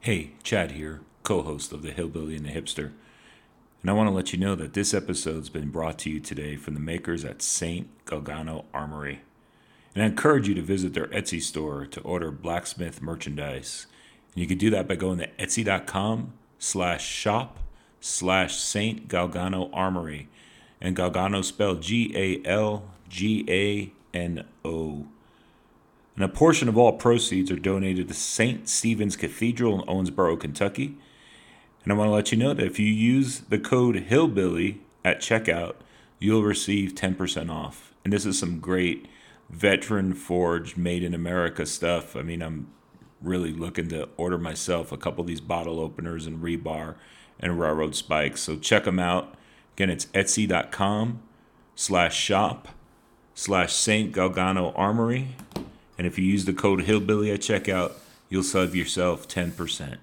Hey, Chad here, co host of The Hillbilly and the Hipster. And I want to let you know that this episode's been brought to you today from the makers at St. Galgano Armory. And I encourage you to visit their Etsy store to order blacksmith merchandise. And you can do that by going to etsy.com slash shop slash St. Galgano Armory. And Galgano spelled G A L G A N O. And a portion of all proceeds are donated to St. Stephen's Cathedral in Owensboro, Kentucky. And I want to let you know that if you use the code Hillbilly at checkout, you'll receive 10% off. And this is some great veteran forged, made in America stuff. I mean, I'm really looking to order myself a couple of these bottle openers and rebar and railroad spikes. So check them out. Again, it's etsy.com slash shop slash St. Galgano Armory. And if you use the code Hillbilly at checkout, you'll save yourself 10%.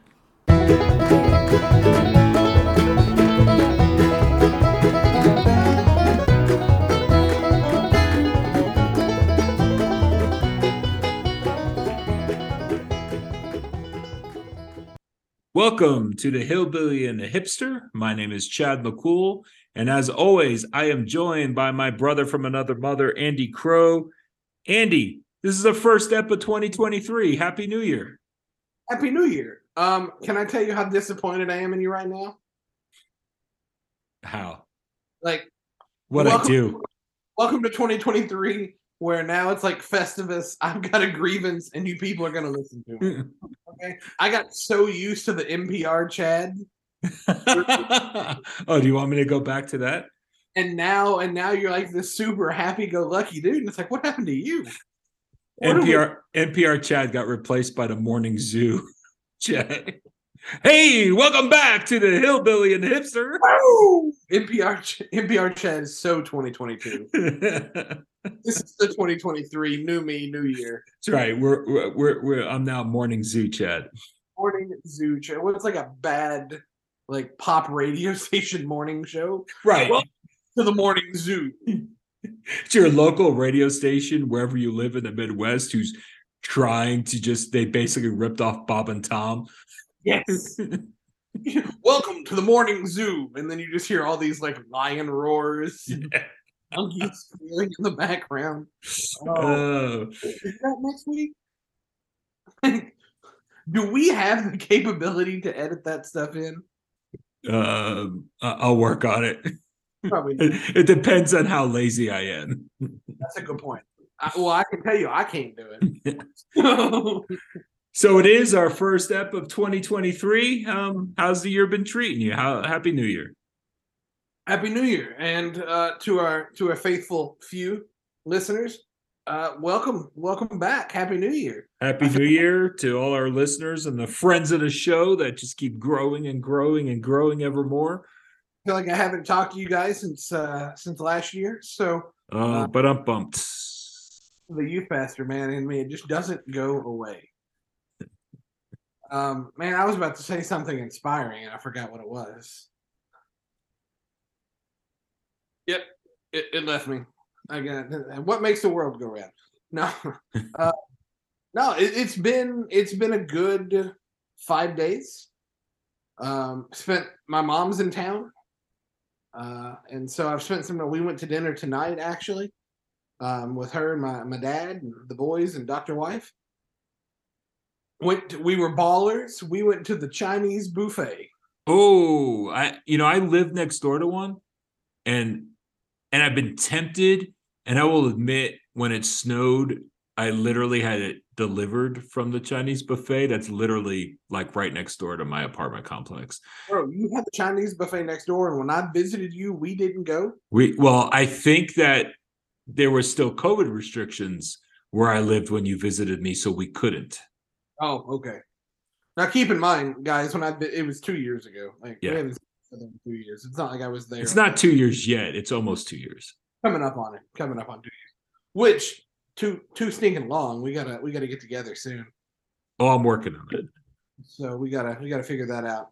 Welcome to the Hillbilly and the Hipster. My name is Chad McCool. And as always, I am joined by my brother from another mother, Andy Crow. Andy, this is the first step of 2023. Happy New Year. Happy New Year. Um, can I tell you how disappointed I am in you right now? How? Like What I do. welcome to 2023, where now it's like Festivus. I've got a grievance, and you people are gonna listen to me. Okay. I got so used to the NPR Chad, oh, do you want me to go back to that? and now and now you're like this super happy-go-lucky dude. And it's like, what happened to you? Are we- NPR NPR Chad got replaced by the Morning Zoo Chad. Hey, welcome back to the Hillbilly and the Hipster. Woo! NPR NPR Chad is so 2022. This is the 2023 new me, new year. That's right. We're, we're we're we're I'm now Morning Zoo Chad. Morning Zoo Chad. What's like a bad like pop radio station morning show? Right. Well- To the Morning Zoo. It's your local radio station wherever you live in the Midwest who's trying to just they basically ripped off Bob and Tom. Yes. Welcome to the morning zoo, and then you just hear all these like lion roars, and monkeys squealing in the background. Oh, is that next week? Do we have the capability to edit that stuff in? uh, I'll work on it. Probably. It, it depends on how lazy I am. That's a good point. I, well, I can tell you, I can't do it. So it is our first ep of 2023. Um, how's the year been treating you? How happy New Year? Happy New Year, and uh, to our to our faithful few listeners, uh, welcome, welcome back. Happy New Year. Happy New Year to all our listeners and the friends of the show that just keep growing and growing and growing ever more. I feel like I haven't talked to you guys since uh since last year. So Uh, but I'm bumped. the youth pastor man in me, it just doesn't go away. Um, man, I was about to say something inspiring and I forgot what it was. Yep, it, it left me. I got what makes the world go round. No, uh, no, it, it's been it's been a good five days. Um, spent my mom's in town, uh, and so I've spent some. We went to dinner tonight, actually, um, with her and my my dad and the boys and Doctor Wife. Went. To, we were ballers. We went to the Chinese buffet. Oh, I you know I live next door to one, and and I've been tempted. And I will admit, when it snowed, I literally had it delivered from the Chinese buffet. That's literally like right next door to my apartment complex. Bro, you had the Chinese buffet next door, and when I visited you, we didn't go. We well, I think that there were still COVID restrictions where I lived when you visited me, so we couldn't. Oh, okay. Now keep in mind, guys, when I it was two years ago. Like Yeah. we haven't seen each other in two years. It's not like I was there. It's not two years yet. It's almost two years. coming up on it. Coming up on two years. Which too too stinking long. We gotta we gotta get together soon. Oh, I'm working on it. So we gotta we gotta figure that out.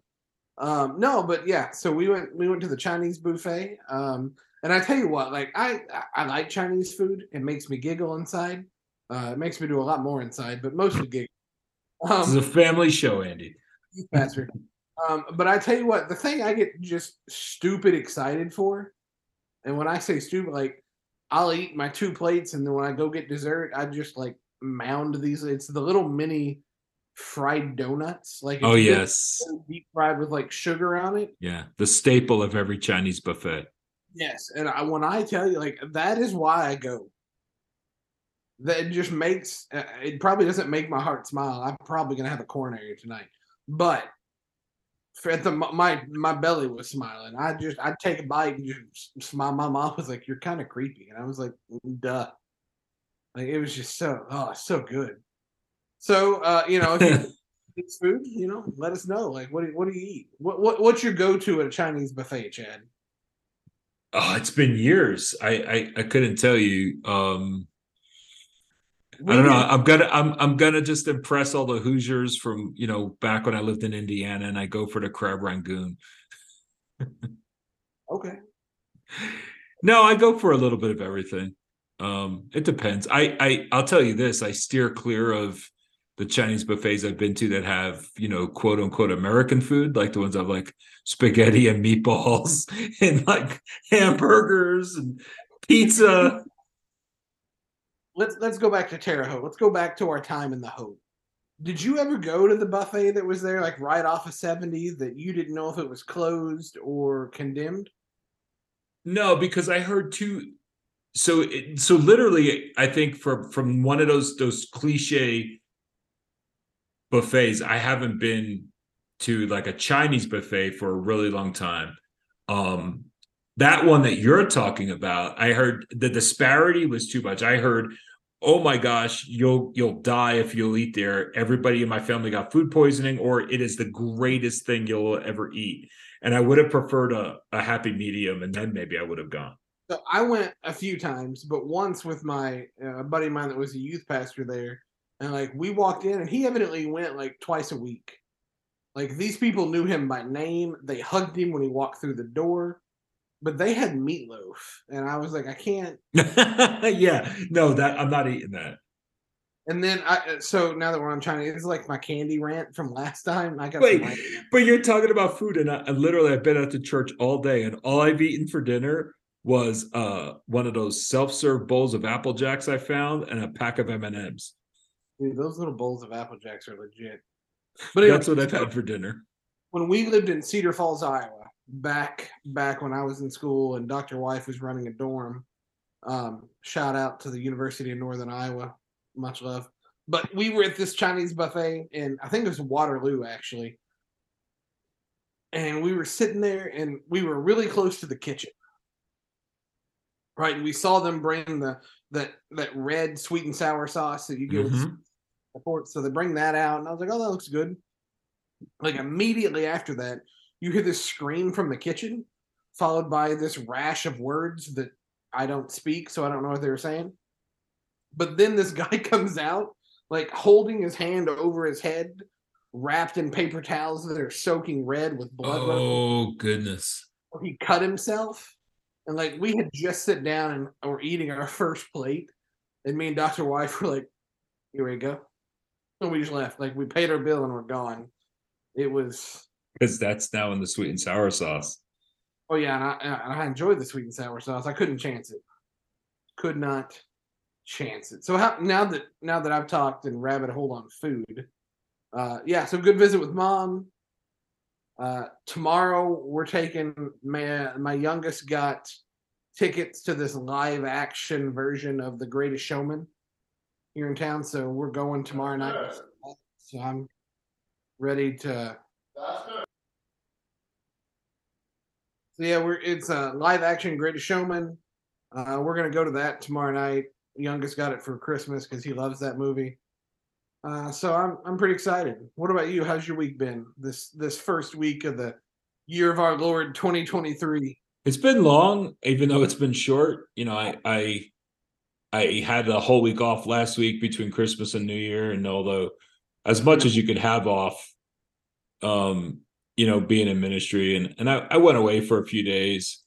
Um, no, but yeah. So we went we went to the Chinese buffet. Um, and I tell you what, like I I like Chinese food. It makes me giggle inside. Uh, it makes me do a lot more inside, but mostly giggle. This is Um, a family show, Andy. youth pastor. Um, but I tell you what, the thing I get just stupid excited for, and when I say stupid, like I'll eat my two plates, and then when I go get dessert, I just like mound these. It's the little mini fried donuts. Like oh yes, deep fried with like sugar on it. Yeah, the staple of every Chinese buffet. Yes, and I, when I tell you, like that is why I go. That just makes uh, it probably doesn't make my heart smile. I'm probably gonna have a coronary tonight, but at the my my belly was smiling. I just I'd take a bite and just smile. My mom was like, "You're kind of creepy," and I was like, "Duh." Like it was just so oh so good. So uh, you know, if you eat food, you know, let us know. Like, what do what do you eat? What what what's your go to at a Chinese buffet, Chad? Oh, it's been years. I I, I couldn't tell you. Um I don't know. I'm gonna I'm I'm gonna just impress all the Hoosiers from you know back when I lived in Indiana, and I go for the crab rangoon. okay. No, I go for a little bit of everything. Um, it depends. I I I'll tell you this: I steer clear of the Chinese buffets I've been to that have, you know, quote unquote American food, like the ones I've like spaghetti and meatballs and like hamburgers and pizza. Let's let's go back to Terre Haute. Let's go back to our time in the Haute. Did you ever go to the buffet that was there, like right off of 70 that you didn't know if it was closed or condemned? No, because I heard two. So, it, so literally, I think from from one of those those cliche buffets. I haven't been to like a Chinese buffet for a really long time. Um, that one that you're talking about, I heard the disparity was too much. I heard, oh my gosh, you'll you'll die if you'll eat there. Everybody in my family got food poisoning, or it is the greatest thing you'll ever eat. And I would have preferred a, a happy medium, and then maybe I would have gone. So I went a few times, but once with my uh, buddy of mine that was a youth pastor there and like we walked in and he evidently went like twice a week like these people knew him by name they hugged him when he walked through the door but they had meatloaf and i was like i can't yeah no that i'm not eating that and then I so now that we're on China, it's like my candy rant from last time. I got wait, but you're talking about food, and I, I, literally I've been at the church all day, and all I've eaten for dinner was uh one of those self-serve bowls of apple jacks I found and a pack of M and M's. Dude, those little bowls of Apple Jacks are legit. But anyway, that's what I've had for dinner. When we lived in Cedar Falls, Iowa, back back when I was in school and Dr. Wife was running a dorm. Um, shout out to the University of Northern Iowa. Much love. But we were at this Chinese buffet, and I think it was Waterloo actually. And we were sitting there, and we were really close to the kitchen. Right, and we saw them bring the that that red sweet and sour sauce that you get mm-hmm. with So they bring that out, and I was like, "Oh, that looks good." Like immediately after that, you hear this scream from the kitchen, followed by this rash of words that I don't speak, so I don't know what they were saying. But then this guy comes out, like holding his hand over his head, wrapped in paper towels that are soaking red with blood. Oh goodness! He cut himself and like we had just sat down and were eating our first plate, and me and Doctor Wife were like, "Here we go," and we just left. Like we paid our bill and we're gone. It was because that's now in the sweet and sour sauce. Oh yeah, and I, and I enjoyed the sweet and sour sauce. I couldn't chance it. Could not chance it. So how, now that now that I've talked and rabbit hole on food, uh, yeah. So good visit with mom. Uh, tomorrow we're taking my my youngest got tickets to this live action version of The Greatest Showman here in town, so we're going tomorrow night. So I'm ready to. So yeah, we're it's a live action Greatest Showman. Uh, we're gonna go to that tomorrow night. Youngest got it for Christmas because he loves that movie. Uh, so I'm I'm pretty excited. What about you? How's your week been this this first week of the year of our Lord 2023? It's been long, even though it's been short. You know, I I I had a whole week off last week between Christmas and New Year, and although as much as you could have off, um, you know, being in ministry, and and I, I went away for a few days.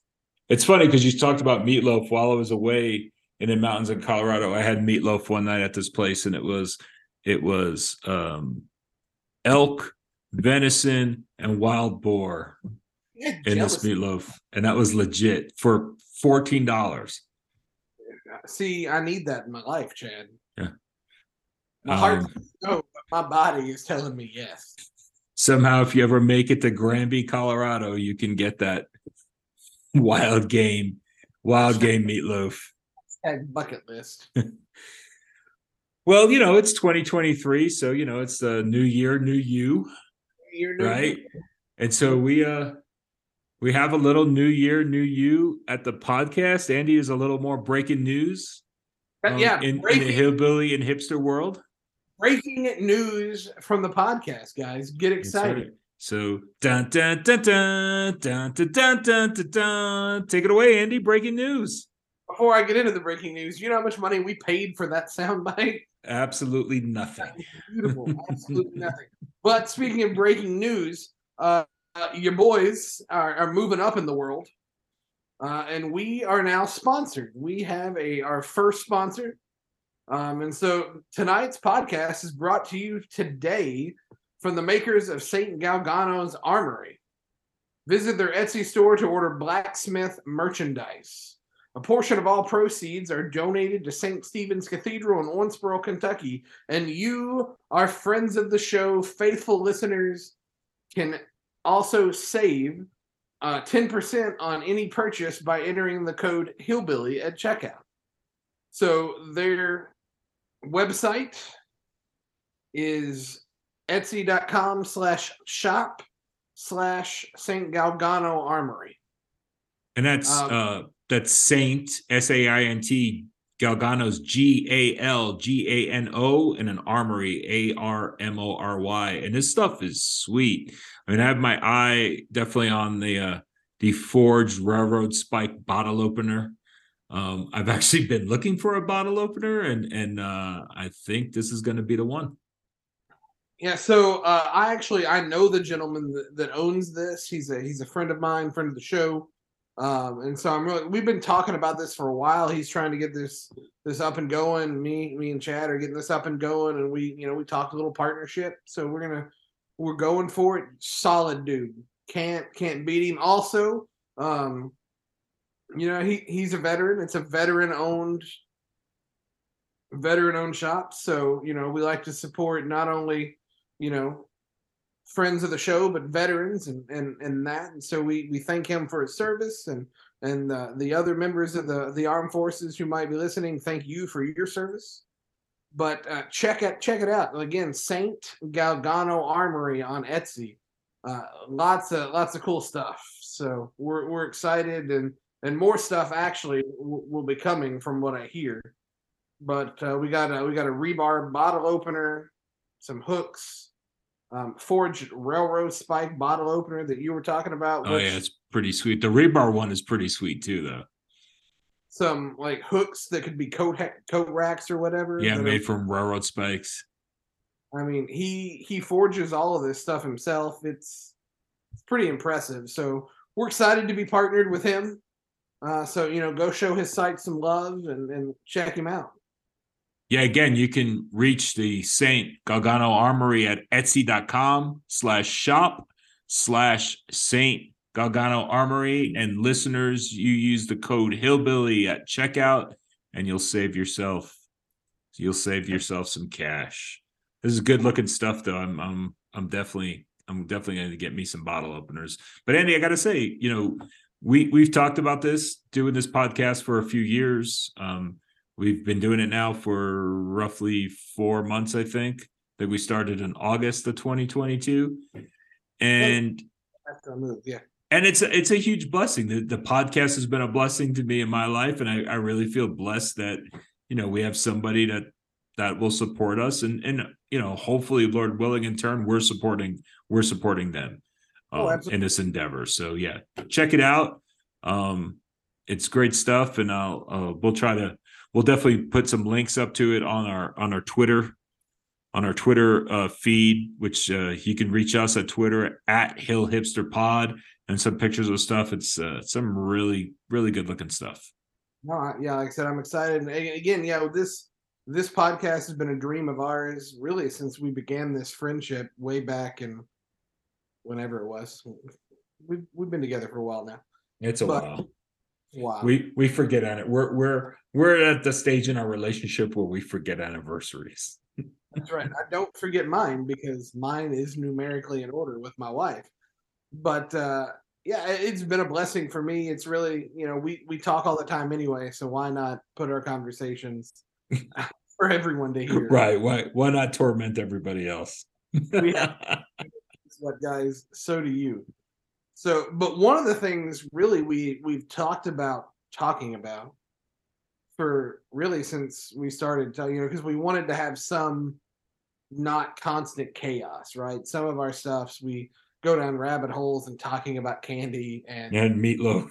It's funny because you talked about meatloaf while I was away in the mountains in Colorado. I had meatloaf one night at this place, and it was it was um, elk, venison, and wild boar in this meatloaf, and that was legit for fourteen dollars. See, I need that in my life, Chad. Yeah. My heart Um, no, but my body is telling me yes. Somehow, if you ever make it to Granby, Colorado, you can get that wild game, wild game meatloaf. Hashtag bucket list. Well, you know, it's 2023, so you know, it's the new year, new you, You're new. right? And so we uh we have a little new year, new you at the podcast. Andy is a little more breaking news. Um, yeah, in, in the hillbilly and hipster world. Breaking news from the podcast, guys. Get excited. right. So dun dun dun dun dun dun dun dun dun dun. Take it away, Andy. Breaking news. Before I get into the breaking news, you know how much money we paid for that soundbite? Absolutely nothing. Beautiful, absolutely nothing. But speaking of breaking news, uh, uh, your boys are, are moving up in the world, uh, and we are now sponsored. We have a our first sponsor, um, and so tonight's podcast is brought to you today from the makers of Saint Galgano's Armory. Visit their Etsy store to order blacksmith merchandise. A portion of all proceeds are donated to St. Stephen's Cathedral in Owensboro, Kentucky, and you, our friends of the show, faithful listeners, can also save uh, 10% on any purchase by entering the code Hillbilly at checkout. So their website is etsy.com slash shop slash St. Galgano Armory. And that's Um, uh that's Saint S A I N T Galgano's G A L G A N O and an armory A R M O R Y. And this stuff is sweet. I mean, I have my eye definitely on the uh the forged railroad spike bottle opener. Um, I've actually been looking for a bottle opener and and uh I think this is gonna be the one. Yeah, so uh, I actually I know the gentleman that, that owns this. He's a he's a friend of mine, friend of the show, um, and so I'm really we've been talking about this for a while. He's trying to get this this up and going. Me me and Chad are getting this up and going, and we you know we talked a little partnership. So we're gonna we're going for it. Solid dude, can't can't beat him. Also, um, you know he he's a veteran. It's a veteran owned veteran owned shop. So you know we like to support not only you know friends of the show but veterans and and and that. And so we we thank him for his service. And and uh, the other members of the the armed forces who might be listening thank you for your service. But uh, check it check it out. Again saint galgano armory on etsy. Uh, lots of lots of cool stuff. So we're we're excited and and more stuff actually w- will be coming from what i hear but uh, we got a we got a rebar bottle opener some hooks, um, forged railroad spike bottle opener that you were talking about. Oh which- yeah, it's pretty sweet. The rebar one is pretty sweet too, though. some like hooks that could be coat ha- coat racks or whatever. Yeah, that are- made from railroad spikes. I mean, he he forges all of this stuff himself. It's it's pretty impressive. So we're excited to be partnered with him. Uh, so you know, go show his site some love and and check him out. Yeah, again, you can reach the Saint Galgano Armory at etsy.com slash shop slash Saint Galgano Armory. And listeners, you use the code Hillbilly at checkout and you'll save yourself you'll save yourself some cash. This is good looking stuff though. I'm I'm I'm definitely I'm definitely going to get me some bottle openers. But Andy, I got to say, you know, we we've talked about this doing this podcast for a few years. Um We've been doing it now for roughly four months, I think. That we started in August of 2022, and That's the move. Yeah. and it's a, it's a huge blessing. The, the podcast has been a blessing to me in my life, and I, I really feel blessed that you know we have somebody that that will support us, and and you know hopefully, Lord willing, in turn, we're supporting we're supporting them um, absolutely. in this endeavor. So yeah, check it out. Um, it's great stuff, and I'll uh, we'll try to we'll definitely put some links up to it on our on our Twitter on our Twitter uh, feed, which uh, you can reach us at Twitter at Hill Hipster Pod and some pictures of stuff. It's uh, some really really good looking stuff. No, I, yeah, like I said, I'm excited. And again, yeah, this this podcast has been a dream of ours really since we began this friendship way back in whenever it was. We've we've been together for a while now. It's a But- while. Wow. We we forget on it. We're we're we're at the stage in our relationship where we forget anniversaries. That's right. I don't forget mine because mine is numerically in order with my wife. But uh, yeah, it- it's been a blessing for me. It's really, you know, we we talk all the time anyway, so why not put our conversations for everyone to hear? Right. Why why not torment everybody else? Yeah. what guys so do you. So but one of the things really we we've talked about talking about for really since we started to, you know because we wanted to have some not constant chaos right? Some of our stuffs we go down rabbit holes and talking about candy and, and meatloaf,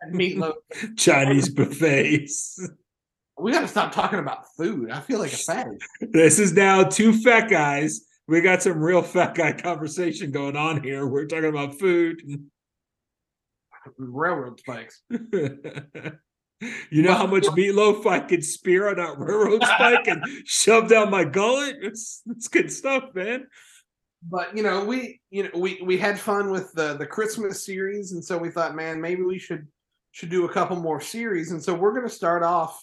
and meatloaf. Chinese buffets. we got to stop talking about food. I feel like a fatty This is now two fat guys. We got some real fat guy conversation going on here. We're talking about food. railroad spikes you know how much meatloaf I could spear on that railroad spike and shove down my gullet? It's, it's good stuff, man. but you know we you know we we had fun with the the christmas series and so we thought man maybe we should should do a couple more series and so we're going to start off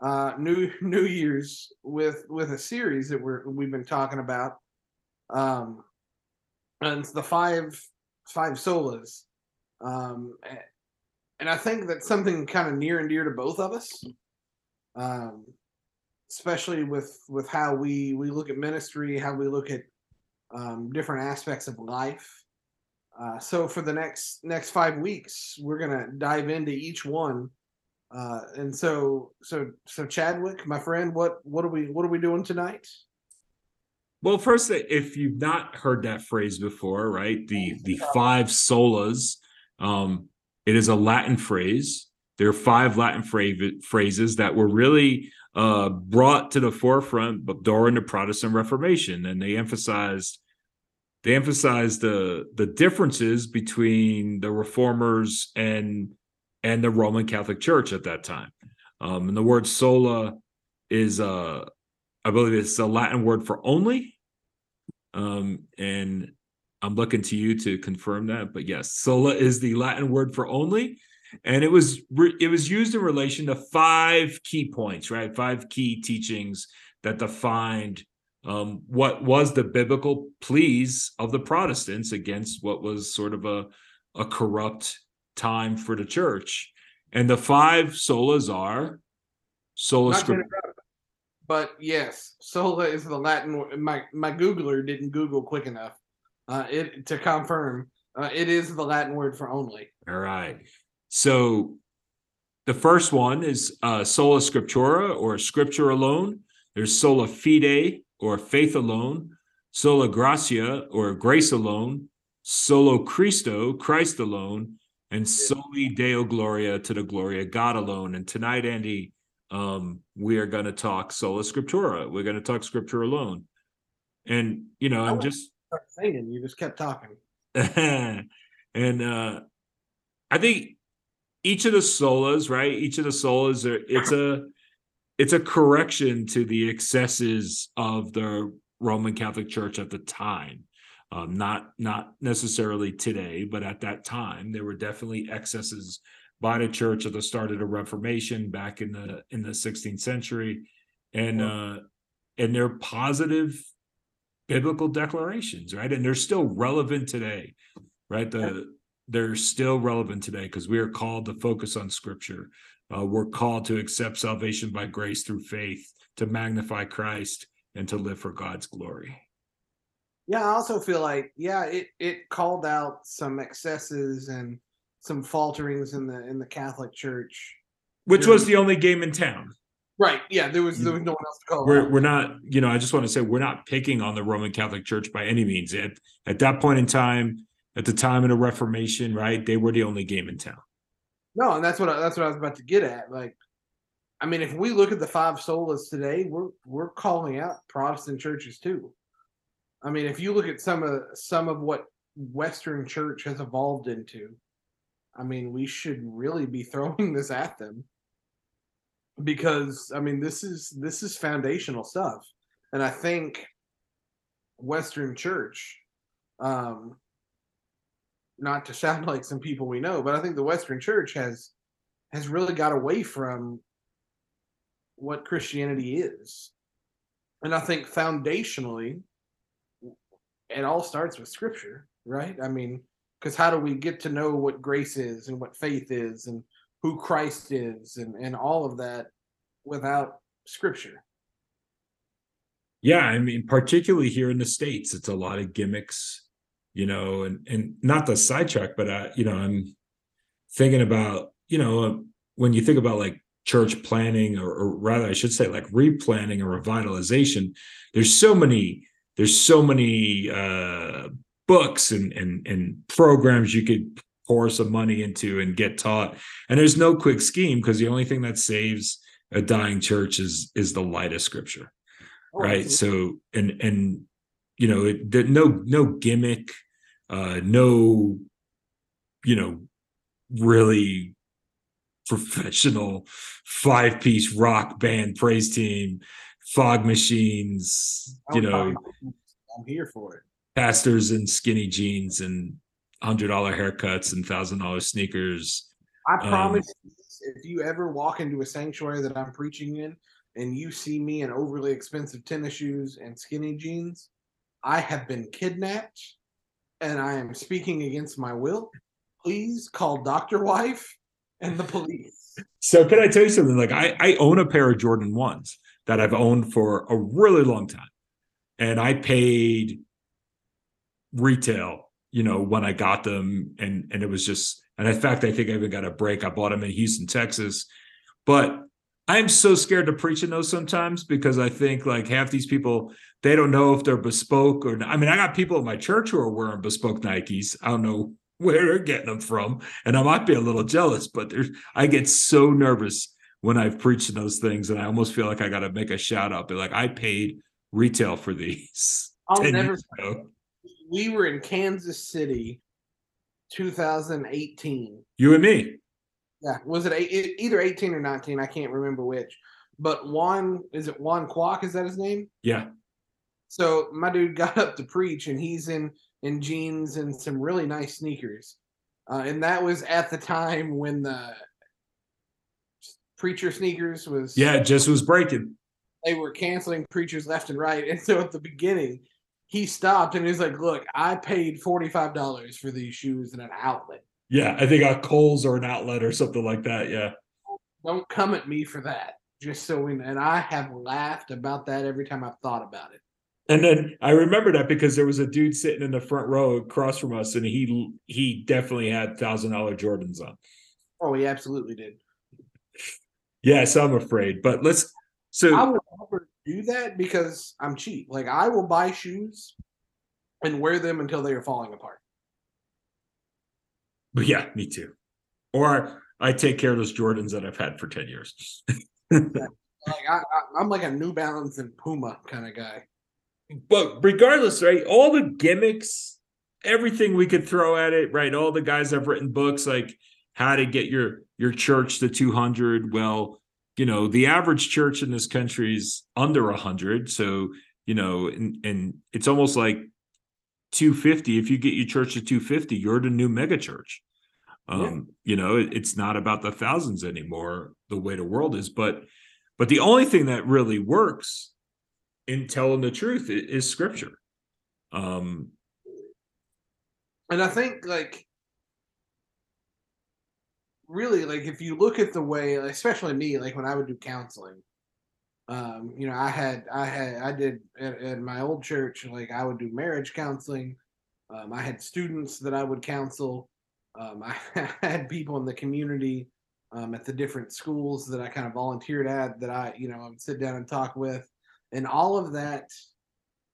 uh new new year's with with a series that we're we've been talking about um and the five five solas um and i think that's something kind of near and dear to both of us um especially with with how we we look at ministry how we look at um, different aspects of life. Uh, so for the next next five weeks, we're gonna dive into each one. Uh, and so so so Chadwick, my friend, what what are we what are we doing tonight? Well, first, if you've not heard that phrase before, right? The the five solas. Um, it is a Latin phrase. There are five Latin phra- phrases that were really uh, brought to the forefront during the Protestant Reformation, and they emphasized they emphasized the the differences between the Reformers and and the Roman Catholic Church at that time. Um, and the word sola is uh, I believe it's a Latin word for only. Um, and I'm looking to you to confirm that. But yes, sola is the Latin word for only, and it was re- it was used in relation to five key points, right? Five key teachings that defined um, what was the biblical pleas of the Protestants against what was sort of a a corrupt time for the church. And the five solas are sola scriptura. But yes, sola is the Latin. wo- My my Googler didn't Google quick enough. Uh, it to confirm. Uh, it is the Latin word for only. All right. So the first one is uh, sola scriptura or scripture alone. There's sola fide or faith alone, sola gratia or grace alone, solo Christo, Christ alone, and soli Deo Gloria to the glory of God alone. And tonight, Andy, um, we are going to talk sola scriptura. We're going to talk scripture alone. And, you know, I'm just singing. You just kept talking. and uh I think each of the solas, right? Each of the solas are it's a it's a correction to the excesses of the Roman Catholic Church at the time. Um, not not necessarily today, but at that time, there were definitely excesses by the church at the start of the Reformation back in the in the 16th century, and uh, and they're positive biblical declarations, right? And they're still relevant today, right? The they're still relevant today because we are called to focus on Scripture. Uh, we're called to accept salvation by grace through faith, to magnify Christ, and to live for God's glory. Yeah, I also feel like yeah, it it called out some excesses and some falterings in the in the Catholic Church. Which was the only game in town. Right. Yeah, there was there was no one else to call. We're we're not, you know, I just want to say we're not picking on the Roman Catholic Church by any means. At at that point in time, at the time of the Reformation, right, they were the only game in town. No, and that's what I, that's what I was about to get at. Like, I mean, if we look at the five solas today, we're we're calling out Protestant churches too. I mean, if you look at some of some of what Western Church has evolved into, I mean, we should really be throwing this at them because I mean, this is this is foundational stuff, and I think Western Church, um, not to sound like some people we know, but I think the Western Church has has really got away from what Christianity is. And I think foundationally, it all starts with scripture, right? I mean, because how do we get to know what grace is and what faith is and who Christ is and, and all of that without scripture? Yeah, I mean, particularly here in the States, it's a lot of gimmicks, you know, and and not the sidetrack, but uh, you know, I'm thinking about, you know, when you think about like church planting or, or rather i should say like replanting or revitalization there's so many there's so many uh books and and and programs you could pour some money into and get taught and there's no quick scheme because the only thing that saves a dying church is is the light of scripture oh, right so and and you know it, no no gimmick uh no you know really professional five piece rock band praise team, fog machines, you know. I'm here for it. Pastors in skinny jeans and hundred dollar haircuts and thousand dollar sneakers. I um, promise um, if you ever walk into a sanctuary that I'm preaching in and you see me in overly expensive tennis shoes and skinny jeans, I have been kidnapped and I am speaking against my will. Please call Dr. Wife and the police. So can I tell you something? Like I, I own a pair of Jordan ones that I've owned for a really long time. And I paid retail, you know, when I got them. And and it was just, and in fact, I think I even got a break. I bought them in Houston, Texas. But I'm so scared to preach in those sometimes because I think like half these people, they don't know if they're bespoke or not. I mean, I got people at my church who are wearing bespoke Nikes. I don't know where they're getting them from. And I might be a little jealous, but there's I get so nervous when I've preached in those things, and I almost feel like I got to make a shout out, be like, I paid retail for these. I'll never. We were in Kansas City, 2018. You and me. Yeah, was it either 18 or 19? I can't remember which. But Juan, is it Juan Kwok? Is that his name? Yeah. So my dude got up to preach, and he's in in jeans and some really nice sneakers. Uh, and that was at the time when the preacher sneakers was yeah, it just was breaking. They were canceling preachers left and right, and so at the beginning, he stopped and he's like, "Look, I paid forty five dollars for these shoes in an outlet." Yeah, I think a Kohl's or an outlet or something like that. Yeah. Don't come at me for that. Just so we and I have laughed about that every time I've thought about it. And then I remember that because there was a dude sitting in the front row across from us, and he he definitely had thousand dollar Jordans on. Oh, he absolutely did. Yes, I'm afraid, but let's. So I would never do that because I'm cheap. Like I will buy shoes and wear them until they are falling apart. But yeah, me too. Or I take care of those Jordans that I've had for ten years. like I, I, I'm like a New Balance and Puma kind of guy but regardless, right? All the gimmicks, everything we could throw at it, right? All the guys have written books like how to get your your church to 200. Well, you know, the average church in this country is under 100, so you know, and and it's almost like 250. If you get your church to 250, you're the new mega church. Um, yeah. you know, it, it's not about the thousands anymore, the way the world is, but but the only thing that really works in telling the truth is scripture. Um, and I think like really like if you look at the way, especially me, like when I would do counseling, um, you know, I had I had I did at, at my old church, like I would do marriage counseling. Um, I had students that I would counsel. Um, I had people in the community um, at the different schools that I kind of volunteered at that I, you know, I would sit down and talk with and all of that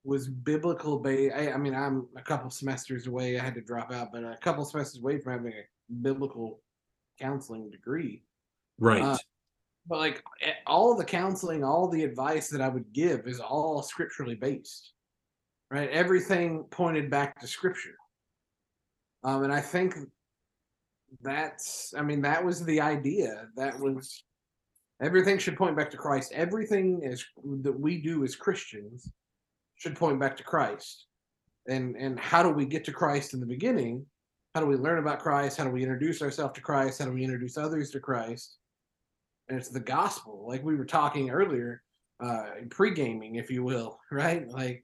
was biblical based. I, I, mean, I'm a couple semesters away. I had to drop out, but a couple semesters away from having a biblical counseling degree. Right. Uh, but like all the counseling, all the advice that I would give is all scripturally based. Right. Everything pointed back to scripture. Um, and I think that's, I mean, that was the idea. That was Everything should point back to Christ. Everything is that we do as Christians should point back to Christ. And and how do we get to Christ in the beginning? How do we learn about Christ? How do we introduce ourselves to Christ? How do we introduce others to Christ? And it's the gospel, like we were talking earlier, uh, pre gaming, if you will, right? Like,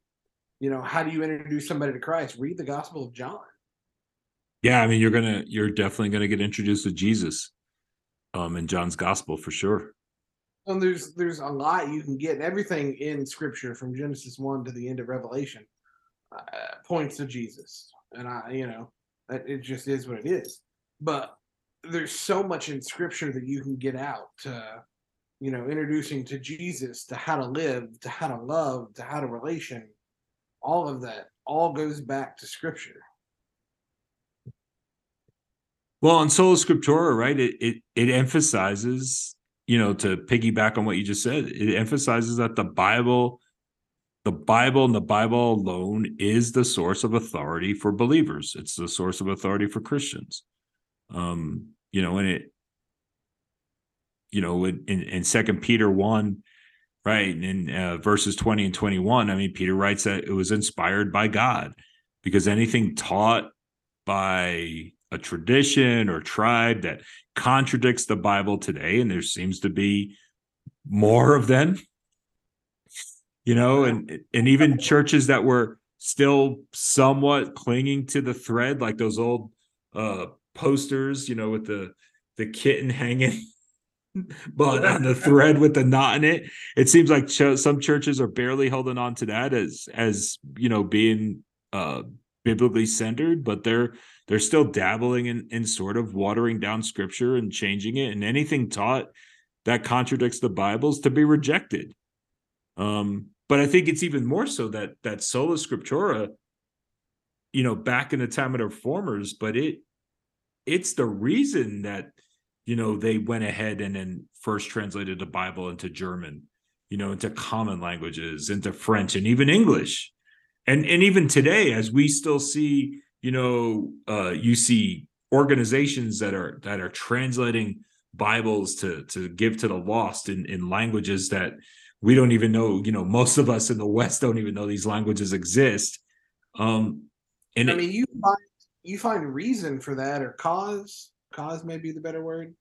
you know, how do you introduce somebody to Christ? Read the Gospel of John. Yeah, I mean, you're gonna, you're definitely gonna get introduced to Jesus, um, in John's Gospel for sure. And there's there's a lot you can get. Everything in Scripture from Genesis one to the end of Revelation uh, points to Jesus, and I, you know, it just is what it is. But there's so much in Scripture that you can get out. To, you know, introducing to Jesus, to how to live, to how to love, to how to relation, all of that all goes back to Scripture. Well, in Sola Scriptura, right? It it it emphasizes, you know, to piggyback on what you just said, it emphasizes that the Bible, the Bible and the Bible alone is the source of authority for believers. It's the source of authority for Christians. Um, you know, and it, you know, in in Second Peter one, right, in uh, verses twenty and twenty one, I mean, Peter writes that it was inspired by God, because anything taught by a tradition or tribe that contradicts the Bible today, and there seems to be more of them. You know, and and even churches that were still somewhat clinging to the thread, like those old uh posters, you know, with the the kitten hanging but on the thread with the knot in it. It seems like ch- some churches are barely holding on to that as as you know being uh biblically centered, but they're they're still dabbling in in sort of watering down scripture and changing it and anything taught that contradicts the bibles to be rejected um but i think it's even more so that that sola scriptura you know back in the time of the reformers but it it's the reason that you know they went ahead and then first translated the bible into german you know into common languages into french and even english. And and even today as we still see you know uh, you see organizations that are that are translating bibles to to give to the lost in in languages that we don't even know you know most of us in the west don't even know these languages exist um and i mean you find you find reason for that or cause cause may be the better word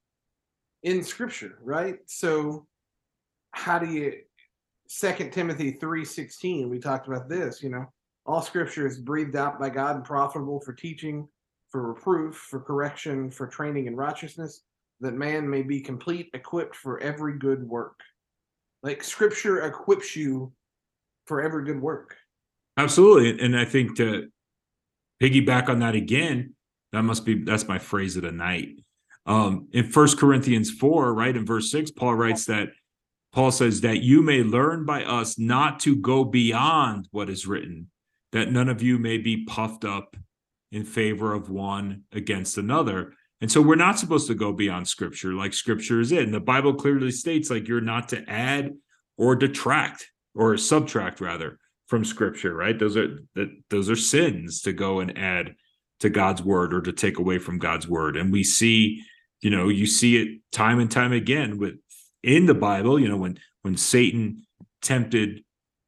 in scripture right so how do you second timothy 3.16 we talked about this you know all scripture is breathed out by God and profitable for teaching, for reproof, for correction, for training in righteousness, that man may be complete, equipped for every good work. Like scripture equips you for every good work. Absolutely. And I think to piggyback on that again, that must be that's my phrase of the night. Um, in First Corinthians 4, right, in verse 6, Paul writes that Paul says that you may learn by us not to go beyond what is written, that none of you may be puffed up in favor of one against another. And so we're not supposed to go beyond scripture like scripture is it. And the Bible clearly states like you're not to add or detract or subtract rather from scripture, right? Those are that those are sins to go and add to God's word or to take away from God's word. And we see, you know, you see it time and time again with in the Bible, you know, when when Satan tempted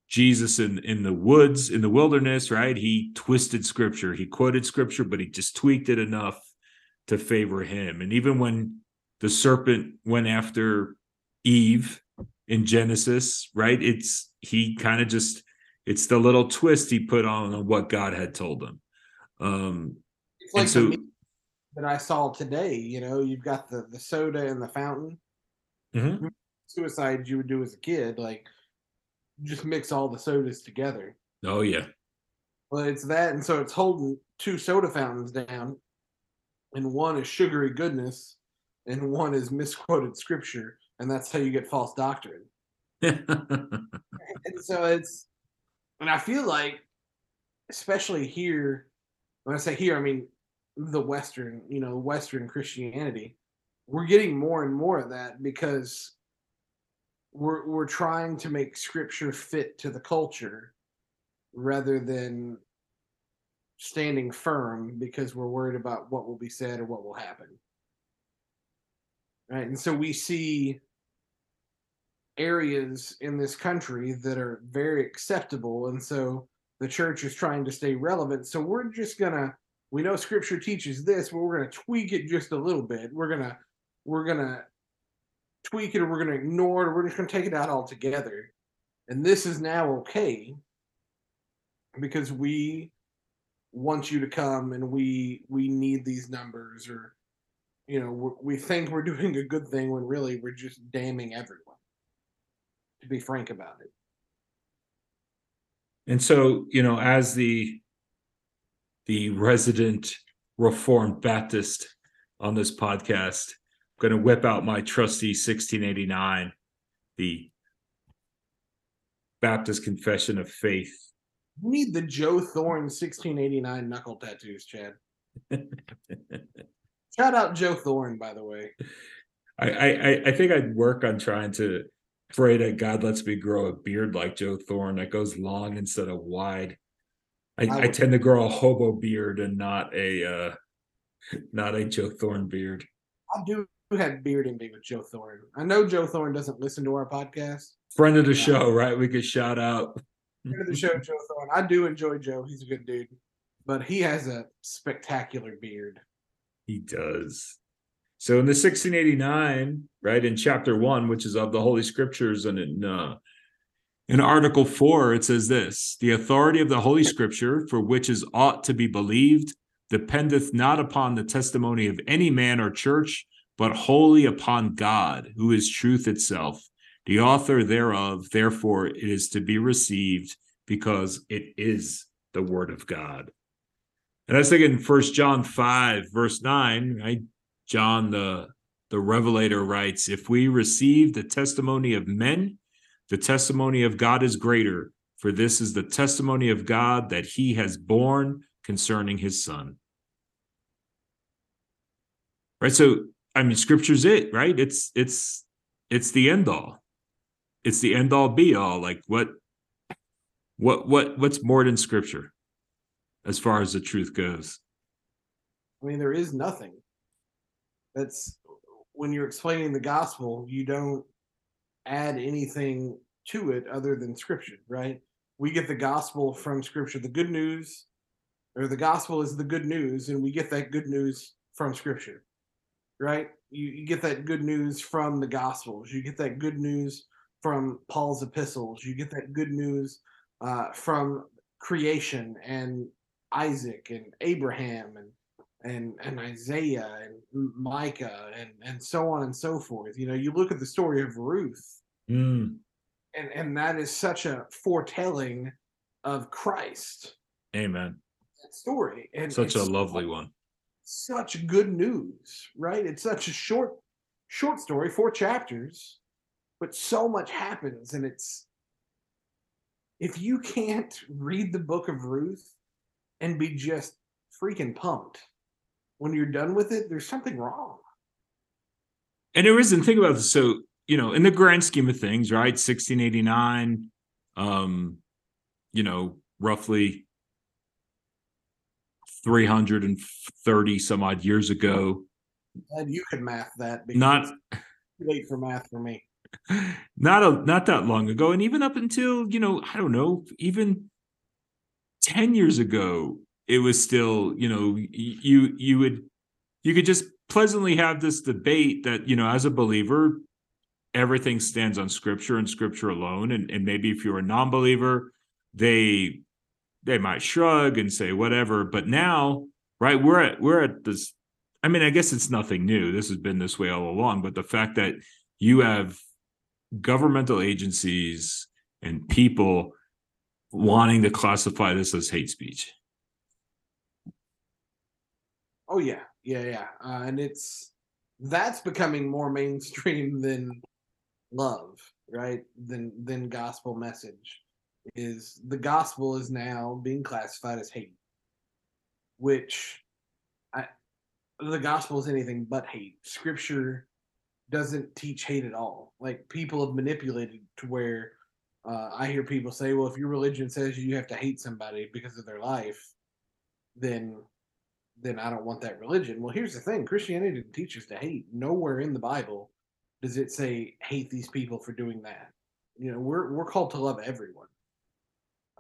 Jesus in in the woods in the wilderness, right? He twisted scripture. He quoted scripture, but he just tweaked it enough to favor him. And even when the serpent went after Eve in Genesis, right? It's he kind of just it's the little twist he put on what God had told him. Um it's like so, that I saw today, you know, you've got the the soda and the fountain. Mm-hmm. Suicide you would do as a kid, like just mix all the sodas together. Oh yeah. Well, it's that, and so it's holding two soda fountains down, and one is sugary goodness, and one is misquoted scripture, and that's how you get false doctrine. and so it's, and I feel like, especially here, when I say here, I mean the Western, you know, Western Christianity, we're getting more and more of that because we're we're trying to make scripture fit to the culture rather than standing firm because we're worried about what will be said or what will happen right and so we see areas in this country that are very acceptable and so the church is trying to stay relevant so we're just gonna we know scripture teaches this, but we're going to tweak it just a little bit. We're going to we're going to tweak it or we're going to ignore it or we're just going to take it out altogether. And this is now okay because we want you to come and we we need these numbers or you know we think we're doing a good thing when really we're just damning everyone to be frank about it. And so you know as the the resident reformed baptist on this podcast i'm going to whip out my trusty 1689 the baptist confession of faith you need the joe thorn 1689 knuckle tattoos chad Shout out Joe Thorn, by the way. I, I I think I'd work on trying to pray that God lets me grow a beard like Joe Thorn that goes long instead of wide. I, I, I tend to grow a hobo beard and not a uh not a Joe Thorn beard. I do have beard envy with Joe Thorn. I know Joe Thorn doesn't listen to our podcast. Friend of the show, right? We could shout out. Friend of the show, Joe Thorn. I do enjoy Joe. He's a good dude, but he has a spectacular beard. He does. So in the 1689, right, in chapter one, which is of the Holy Scriptures, and in uh, in Article four, it says this: the authority of the Holy Scripture, for which is ought to be believed, dependeth not upon the testimony of any man or church, but wholly upon God, who is truth itself. The author thereof, therefore, it is to be received because it is the word of God. And I was thinking First John 5, verse 9, right? John the the revelator writes, if we receive the testimony of men, the testimony of God is greater, for this is the testimony of God that he has borne concerning his son. Right. So I mean scripture's it, right? It's it's it's the end all. It's the end all be all. Like what what what what's more than scripture? as far as the truth goes. I mean, there is nothing. That's when you're explaining the gospel, you don't add anything to it other than scripture, right? We get the gospel from scripture. The good news, or the gospel is the good news, and we get that good news from scripture, right? You, you get that good news from the gospels. You get that good news from Paul's epistles. You get that good news uh, from creation and Isaac and Abraham and and and Isaiah and Micah and and so on and so forth. You know, you look at the story of Ruth, mm. and and that is such a foretelling of Christ. Amen. That story and such a lovely one. Such good news, right? It's such a short short story, four chapters, but so much happens, and it's if you can't read the book of Ruth and be just freaking pumped. When you're done with it, there's something wrong. And there isn't. Think about this. So, you know, in the grand scheme of things, right? 1689, um, you know, roughly 330 some odd years ago. And you can math that. Not late for math for me. Not a not that long ago, and even up until you know, I don't know, even 10 years ago it was still you know you you would you could just pleasantly have this debate that you know as a believer everything stands on scripture and scripture alone and, and maybe if you're a non-believer they they might shrug and say whatever but now right we're at we're at this i mean i guess it's nothing new. This has been this way all along but the fact that you have governmental agencies and people wanting to classify this as hate speech. Oh yeah, yeah, yeah, uh, and it's that's becoming more mainstream than love, right? Than than gospel message is the gospel is now being classified as hate, which I the gospel is anything but hate. Scripture doesn't teach hate at all. Like people have manipulated to where uh, I hear people say, well, if your religion says you have to hate somebody because of their life, then then I don't want that religion. Well, here's the thing: Christianity didn't teach us to hate. Nowhere in the Bible does it say hate these people for doing that. You know, we're we're called to love everyone.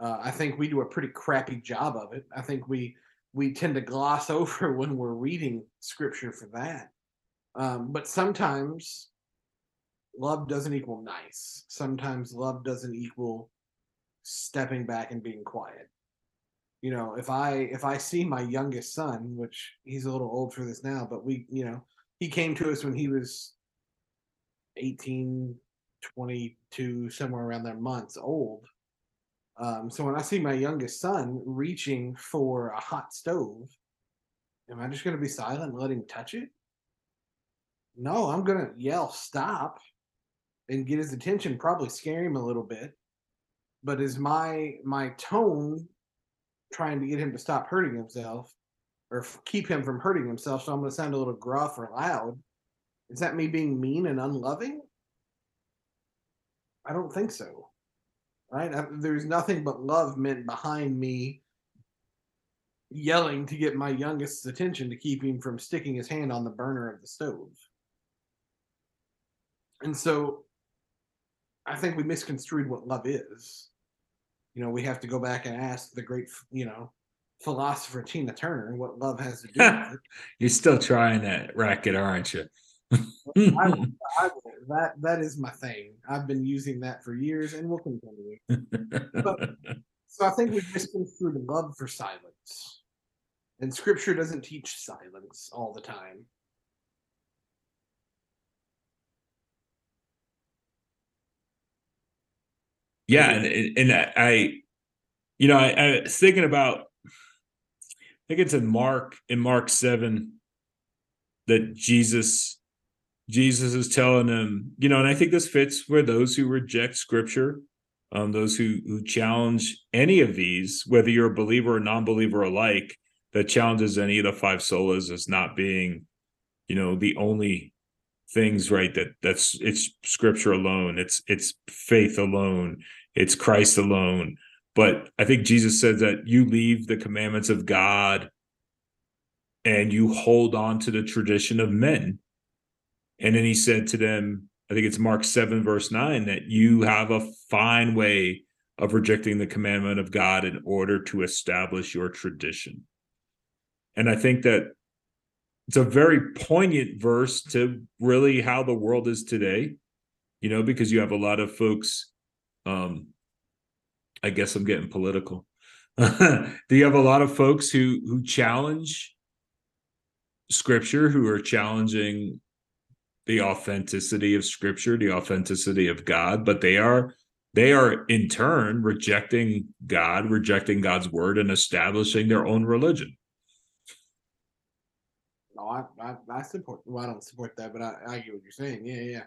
Uh, I think we do a pretty crappy job of it. I think we we tend to gloss over when we're reading scripture for that. Um, but sometimes love doesn't equal nice. Sometimes love doesn't equal stepping back and being quiet. You know, if I if I see my youngest son, which he's a little old for this now, but we, you know, he came to us when he was 18, 22, somewhere around there months old. Um, so when I see my youngest son reaching for a hot stove, am I just going to be silent and let him touch it? No, I'm to yell stop and get his attention, probably scare him a little bit. But is my my tone trying to get him to stop hurting himself or keep him from hurting himself? So I'm to sound a little gruff or loud. Is that me being mean and unloving? I don't think so. Right? I, there's nothing but love meant behind me yelling to get my youngest's attention to keep him from sticking his hand on the burner of the stove. And so I think we misconstrued what love is. You know, we have to go back and ask the great, you know, philosopher Tina Turner what love has to do with it. You're still trying that racket, aren't you? I, I, that that is my thing. I've been using that for years and will continue. But, so I think we've misconstrued love for silence, and Scripture doesn't teach silence all the time. Yeah, and and I, you know, I, I was thinking about. I think it's in Mark in Mark seven that Jesus Jesus is telling them, you know, and I think this fits for those who reject scripture, um, those who who challenge any of these, whether you're a believer or non-believer alike, that challenges any of the five solas as not being, you know, the only things right that that's it's scripture alone, it's it's faith alone, it's Christ alone. But I think Jesus said that you leave the commandments of God and you hold on to the tradition of men. And then he said to them, I think it's Mark 7, verse 9, that you have a fine way of rejecting the commandment of God in order to establish your tradition. And I think that it's a very poignant verse to really how the world is today, you know, because you have a lot of folks. Um, I guess I'm getting political. Do you have a lot of folks who who challenge scripture, who are challenging the authenticity of scripture, the authenticity of God, but they are they are in turn rejecting God, rejecting God's word, and establishing their own religion. No, I, I, I support. Well, I don't support that, but I, I get what you're saying. Yeah, yeah.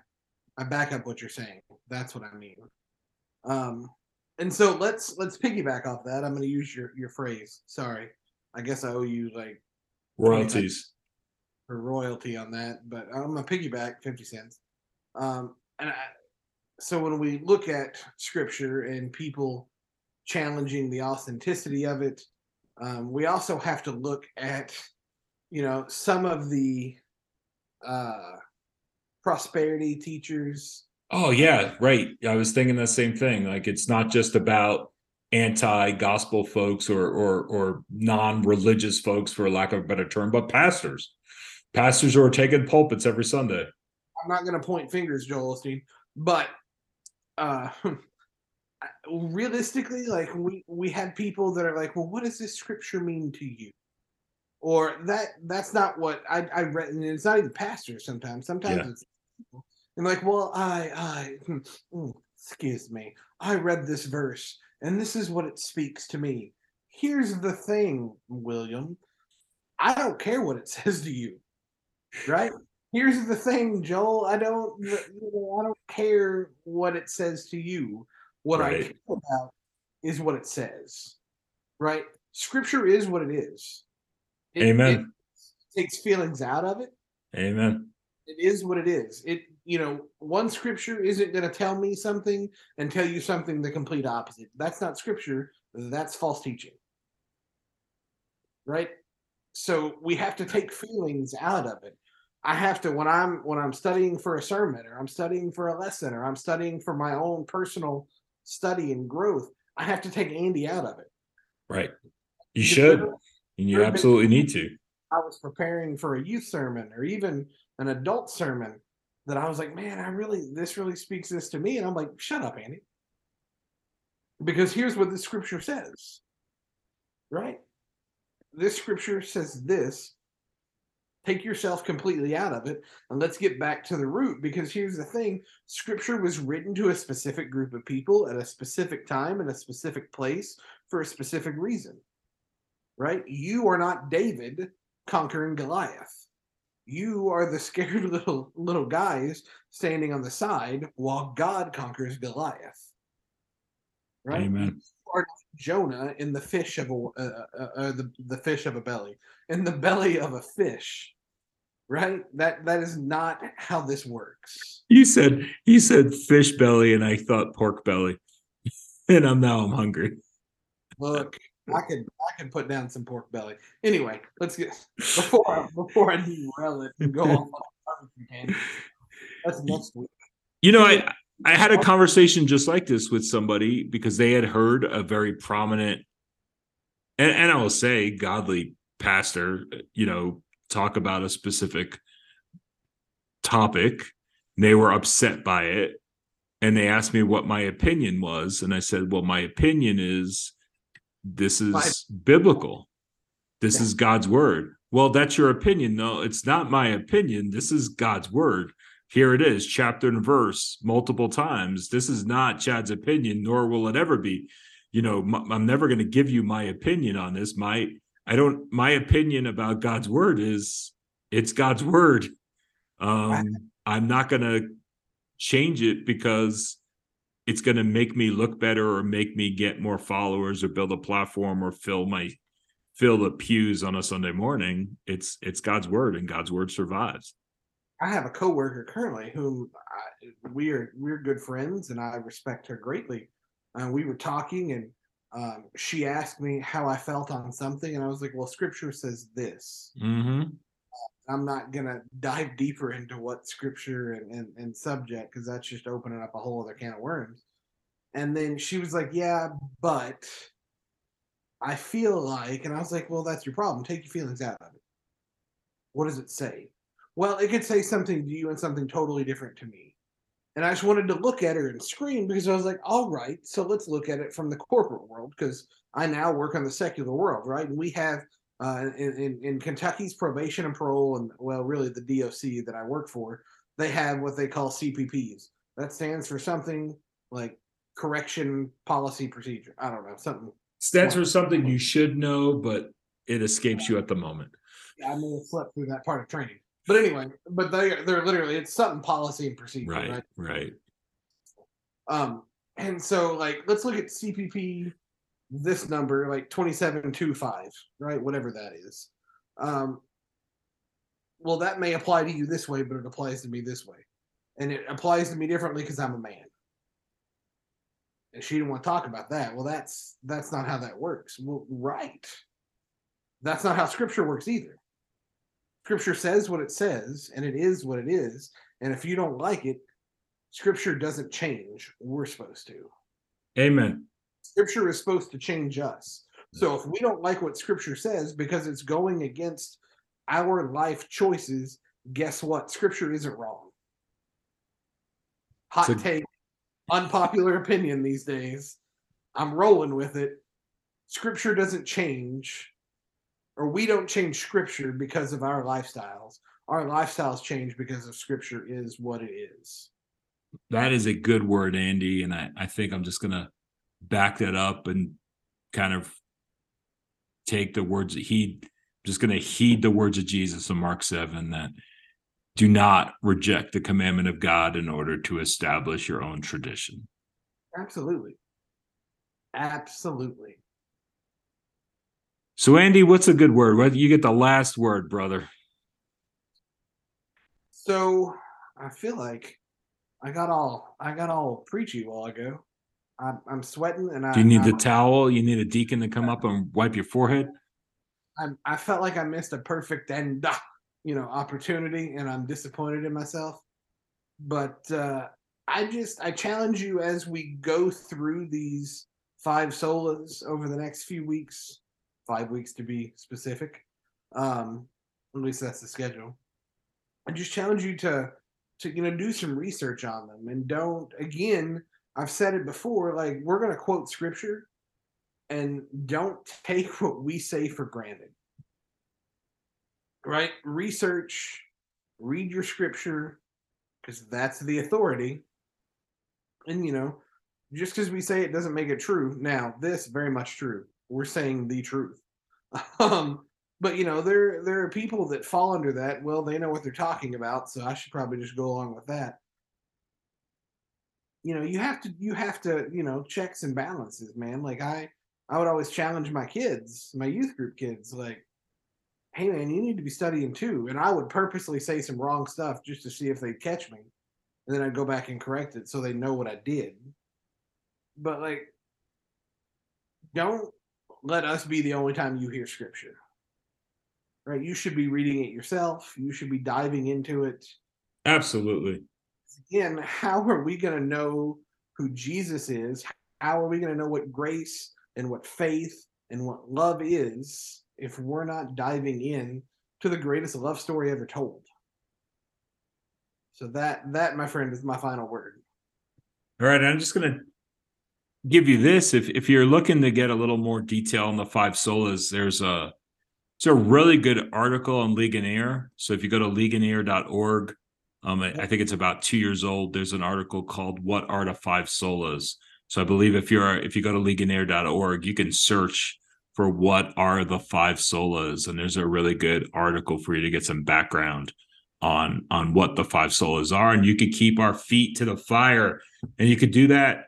I back up what you're saying. That's what I mean. Um, and so let's let's piggyback off that. I'm going to use your your phrase. Sorry, I guess I owe you like royalties for royalty on that, but I'm gonna piggyback fifty cents. Um, and I, so when we look at scripture and people challenging the authenticity of it, um, we also have to look at you know some of the uh, prosperity teachers. Oh yeah, right. I was thinking the same thing. Like it's not just about anti-gospel folks or or or non-religious folks, for lack of a better term, but pastors, pastors who are taking pulpits every Sunday. I'm not going to point fingers, Joel Osteen, but uh, realistically, like we we had people that are like, well, what does this scripture mean to you? Or that that's not what I I read, and it's not even pastors. Sometimes, sometimes yeah. it's and like, well, I I hmm, mm, excuse me, I read this verse, and this is what it speaks to me. Here's the thing, William. I don't care what it says to you right? Here's the thing, Joel. I don't, you know, I don't care what it says to you. What right. I care about is what it says, right? Scripture is what it is. It, Amen. It takes feelings out of it. Amen. It is what it is. It, you know, one scripture isn't going to tell me something and tell you something the complete opposite. That's not scripture. That's false teaching. Right? So we have to take feelings out of it. I have to when I'm when I'm studying for a sermon or I'm studying for a lesson or I'm studying for my own personal study and growth, I have to take Andy out of it. Right. You should. And you absolutely need to. I was preparing for a youth sermon or even an adult sermon that I was like, man, I really, this really speaks this to me. And I'm like, shut up, Andy. Because here's what the scripture says, right? This scripture says this. Take yourself completely out of it and let's get back to the root. Because here's the thing scripture was written to a specific group of people at a specific time in a specific place for a specific reason, right? You are not David conquering Goliath. You are the scared little little guys standing on the side while God conquers Goliath. Right? Amen. Jonah in the fish of a uh, uh, uh, the the fish of a belly in the belly of a fish. Right? That that is not how this works. You said you said fish belly, and I thought pork belly, and I'm now I'm hungry. Look, I could I could put down some pork belly. Anyway, let's get before I, before I derail it and go off on That's next week. You know, I I had a conversation just like this with somebody because they had heard a very prominent and, and I will say godly pastor, you know, talk about a specific topic. They were upset by it. And they asked me what my opinion was. And I said, Well, my opinion is this is biblical. This yeah. is God's word. Well, that's your opinion. No, it's not my opinion. This is God's word. Here it is, chapter and verse, multiple times. This is not Chad's opinion, nor will it ever be. You know, I'm never going to give you my opinion on this. My, I don't. My opinion about God's word is it's God's word. Um, I'm not going to change it because it's going to make me look better or make me get more followers or build a platform or fill my fill the pews on a Sunday morning. It's it's God's word and God's word survives. I have a coworker currently whom I, we are we're good friends and I respect her greatly. And uh, we were talking and um, she asked me how I felt on something and I was like, "Well, Scripture says this." Mm-hmm. I'm not gonna dive deeper into what scripture and, and, and subject because that's just opening up a whole other can of worms. And then she was like, Yeah, but I feel like, and I was like, Well, that's your problem. Take your feelings out of it. What does it say? Well, it could say something to you and something totally different to me. And I just wanted to look at her and scream because I was like, all right, so let's look at it from the corporate world because I now work on the secular world, right? And we have uh, in, in, in Kentucky's probation and parole, and well, really the DOC that I work for, they have what they call CPPs. That stands for something like correction policy procedure. I don't know something. Stands for something you should know, but it escapes you at the moment. Yeah, I may have slept through that part of training, but anyway, but they they're literally it's something policy and procedure. Right, right. right. Um, and so like let's look at CPP this number, like 2725, right? Whatever that is. Um, well, that may apply to you this way, but it applies to me this way. And it applies to me differently because I'm a man. And she didn't want to talk about that. Well, that's that's not how that works. Well, right. That's not how scripture works either. Scripture says what it says, and it is what it is. And if you don't like it, scripture doesn't change. We're supposed to. Amen. Scripture is supposed to change us. So if we don't like what Scripture says because it's going against our life choices, guess what? Scripture isn't wrong. Hot so, take, unpopular opinion these days. I'm rolling with it. Scripture doesn't change, or we don't change Scripture because of our lifestyles. Our lifestyles change because of Scripture is what it is. That is a good word, Andy. And I, I think I'm just going to back that up and kind of take the words that he just going to heed the words of Jesus in Mark 7 that do not reject the commandment of God in order to establish your own tradition. Absolutely. Absolutely. So, Andy, what's a good word? You get the last word, brother. So, I feel like I got all I got all preachy while ago. I'm, I'm sweating, and I. Do you need the towel? You need a deacon to come up and wipe your forehead. I I felt like I missed a perfect end, you know, opportunity, and I'm disappointed in myself. But uh, I just I challenge you as we go through these five solas over the next few weeks, five weeks to be specific. Um, at least that's the schedule. I just challenge you to to you know do some research on them and don't again. I've said it before. Like we're going to quote scripture, and don't take what we say for granted. Right? Research, read your scripture, because that's the authority. And you know, just because we say it doesn't make it true. Now, this very much true. We're saying the truth. um, but you know, there there are people that fall under that. Well, they know what they're talking about, so I should probably just go along with that. You know, you have to you have to, you know, checks and balances, man. Like I I would always challenge my kids, my youth group kids, like, hey man, you need to be studying too. And I would purposely say some wrong stuff just to see if they'd catch me. And then I'd go back and correct it so they know what I did. But like, don't let us be the only time you hear scripture. Right? You should be reading it yourself. You should be diving into it. Absolutely. Again, how are we going to know who Jesus is? How are we going to know what grace and what faith and what love is if we're not diving in to the greatest love story ever told? So that that, my friend, is my final word. All right, I'm just gonna give you this. If if you're looking to get a little more detail on the five solas, there's a it's a really good article on Ligonier. So if you go to ligonier.org, um, I, I think it's about two years old. There's an article called "What Are the Five Solas." So I believe if you're if you go to ligonier.org, you can search for what are the five solas, and there's a really good article for you to get some background on on what the five solas are, and you could keep our feet to the fire, and you could do that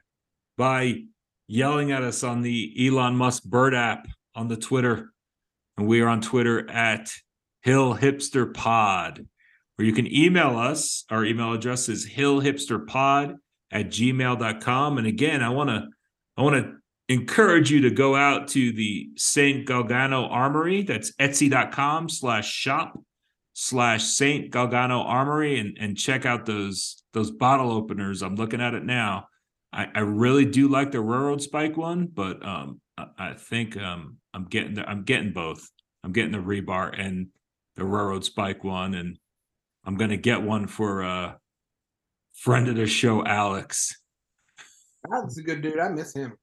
by yelling at us on the Elon Musk Bird app on the Twitter, and we are on Twitter at Hill Hipster Pod, or you can email us. Our email address is hillhipsterpod at gmail.com. And again, I want to I want to encourage you to go out to the St. Galgano Armory. That's etsy.com slash shop slash St. Galgano Armory and, and check out those those bottle openers. I'm looking at it now. I, I really do like the railroad spike one, but um I, I think um I'm getting the, I'm getting both. I'm getting the rebar and the railroad spike one, and I'm gonna get one for uh friend of the show, Alex. Alex is a good dude. I miss him.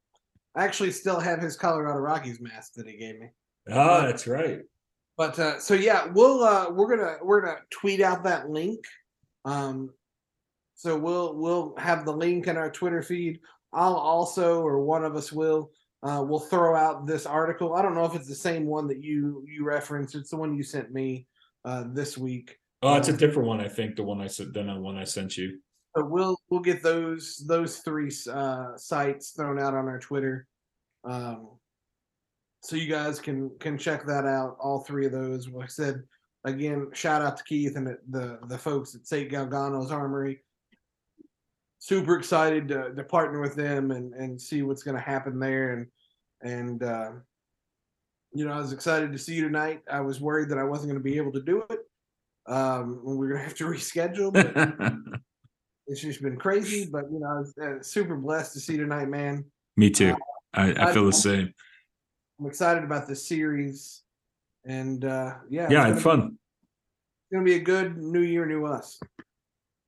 I actually still have his Colorado Rockies mask that he gave me. Oh, that's right. But uh, so yeah, we'll uh, we're gonna we're gonna tweet out that link. Um, so we'll we'll have the link in our Twitter feed. I'll also, or one of us will, uh, we'll throw out this article. I don't know if it's the same one that you you referenced. It's the one you sent me uh, this week. Oh, it's a different one. I think the one I said than the one I sent you. So we'll we'll get those those three uh, sites thrown out on our Twitter, um, so you guys can can check that out. All three of those. Like I said, again, shout out to Keith and the the, the folks at St. Galgano's Armory. Super excited to, to partner with them and and see what's going to happen there. And and uh, you know, I was excited to see you tonight. I was worried that I wasn't going to be able to do it. Um, we we're going to have to reschedule, but. it's just been crazy, but you know, I was uh, super blessed to see tonight, man. Me too. I, I feel the same. I'm excited about this series, and uh, yeah, Yeah, it's it's gonna, fun. it's gonna be a good new year, new us.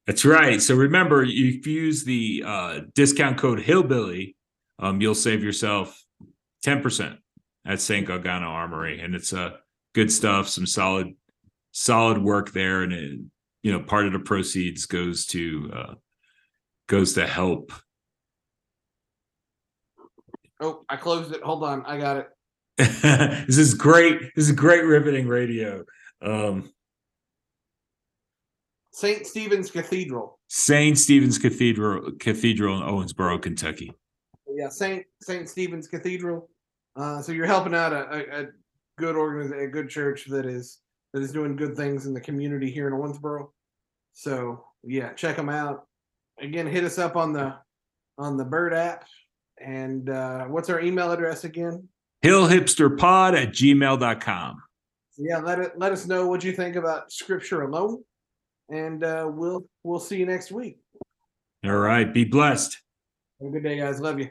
That's right. So remember, if you use the uh, discount code Hillbilly, um, you'll save yourself ten percent at St. Galgano Armory, and it's uh, good stuff. Some solid, solid work there, and it, you know, part of the proceeds goes to uh, goes to help. Oh, I closed it. Hold on, I got it. this is great. This is great riveting radio. Um, St. Stephen's Cathedral. St. Stephen's Cathedral Cathedral in Owensboro, Kentucky. Yeah, Saint Saint Stephen's Cathedral. Uh, so you're helping out a, a, a good organization, a good church that is that is doing good things in the community here in Owensboro. So yeah, check them out. Again, hit us up on the on the Bird app. And uh, what's our email address again? Hillhipsterpod at gmail.com. Yeah, let it let us know what you think about Scripture alone, and uh, we'll we'll see you next week. All right. Be blessed. Have a good day, guys. Love you.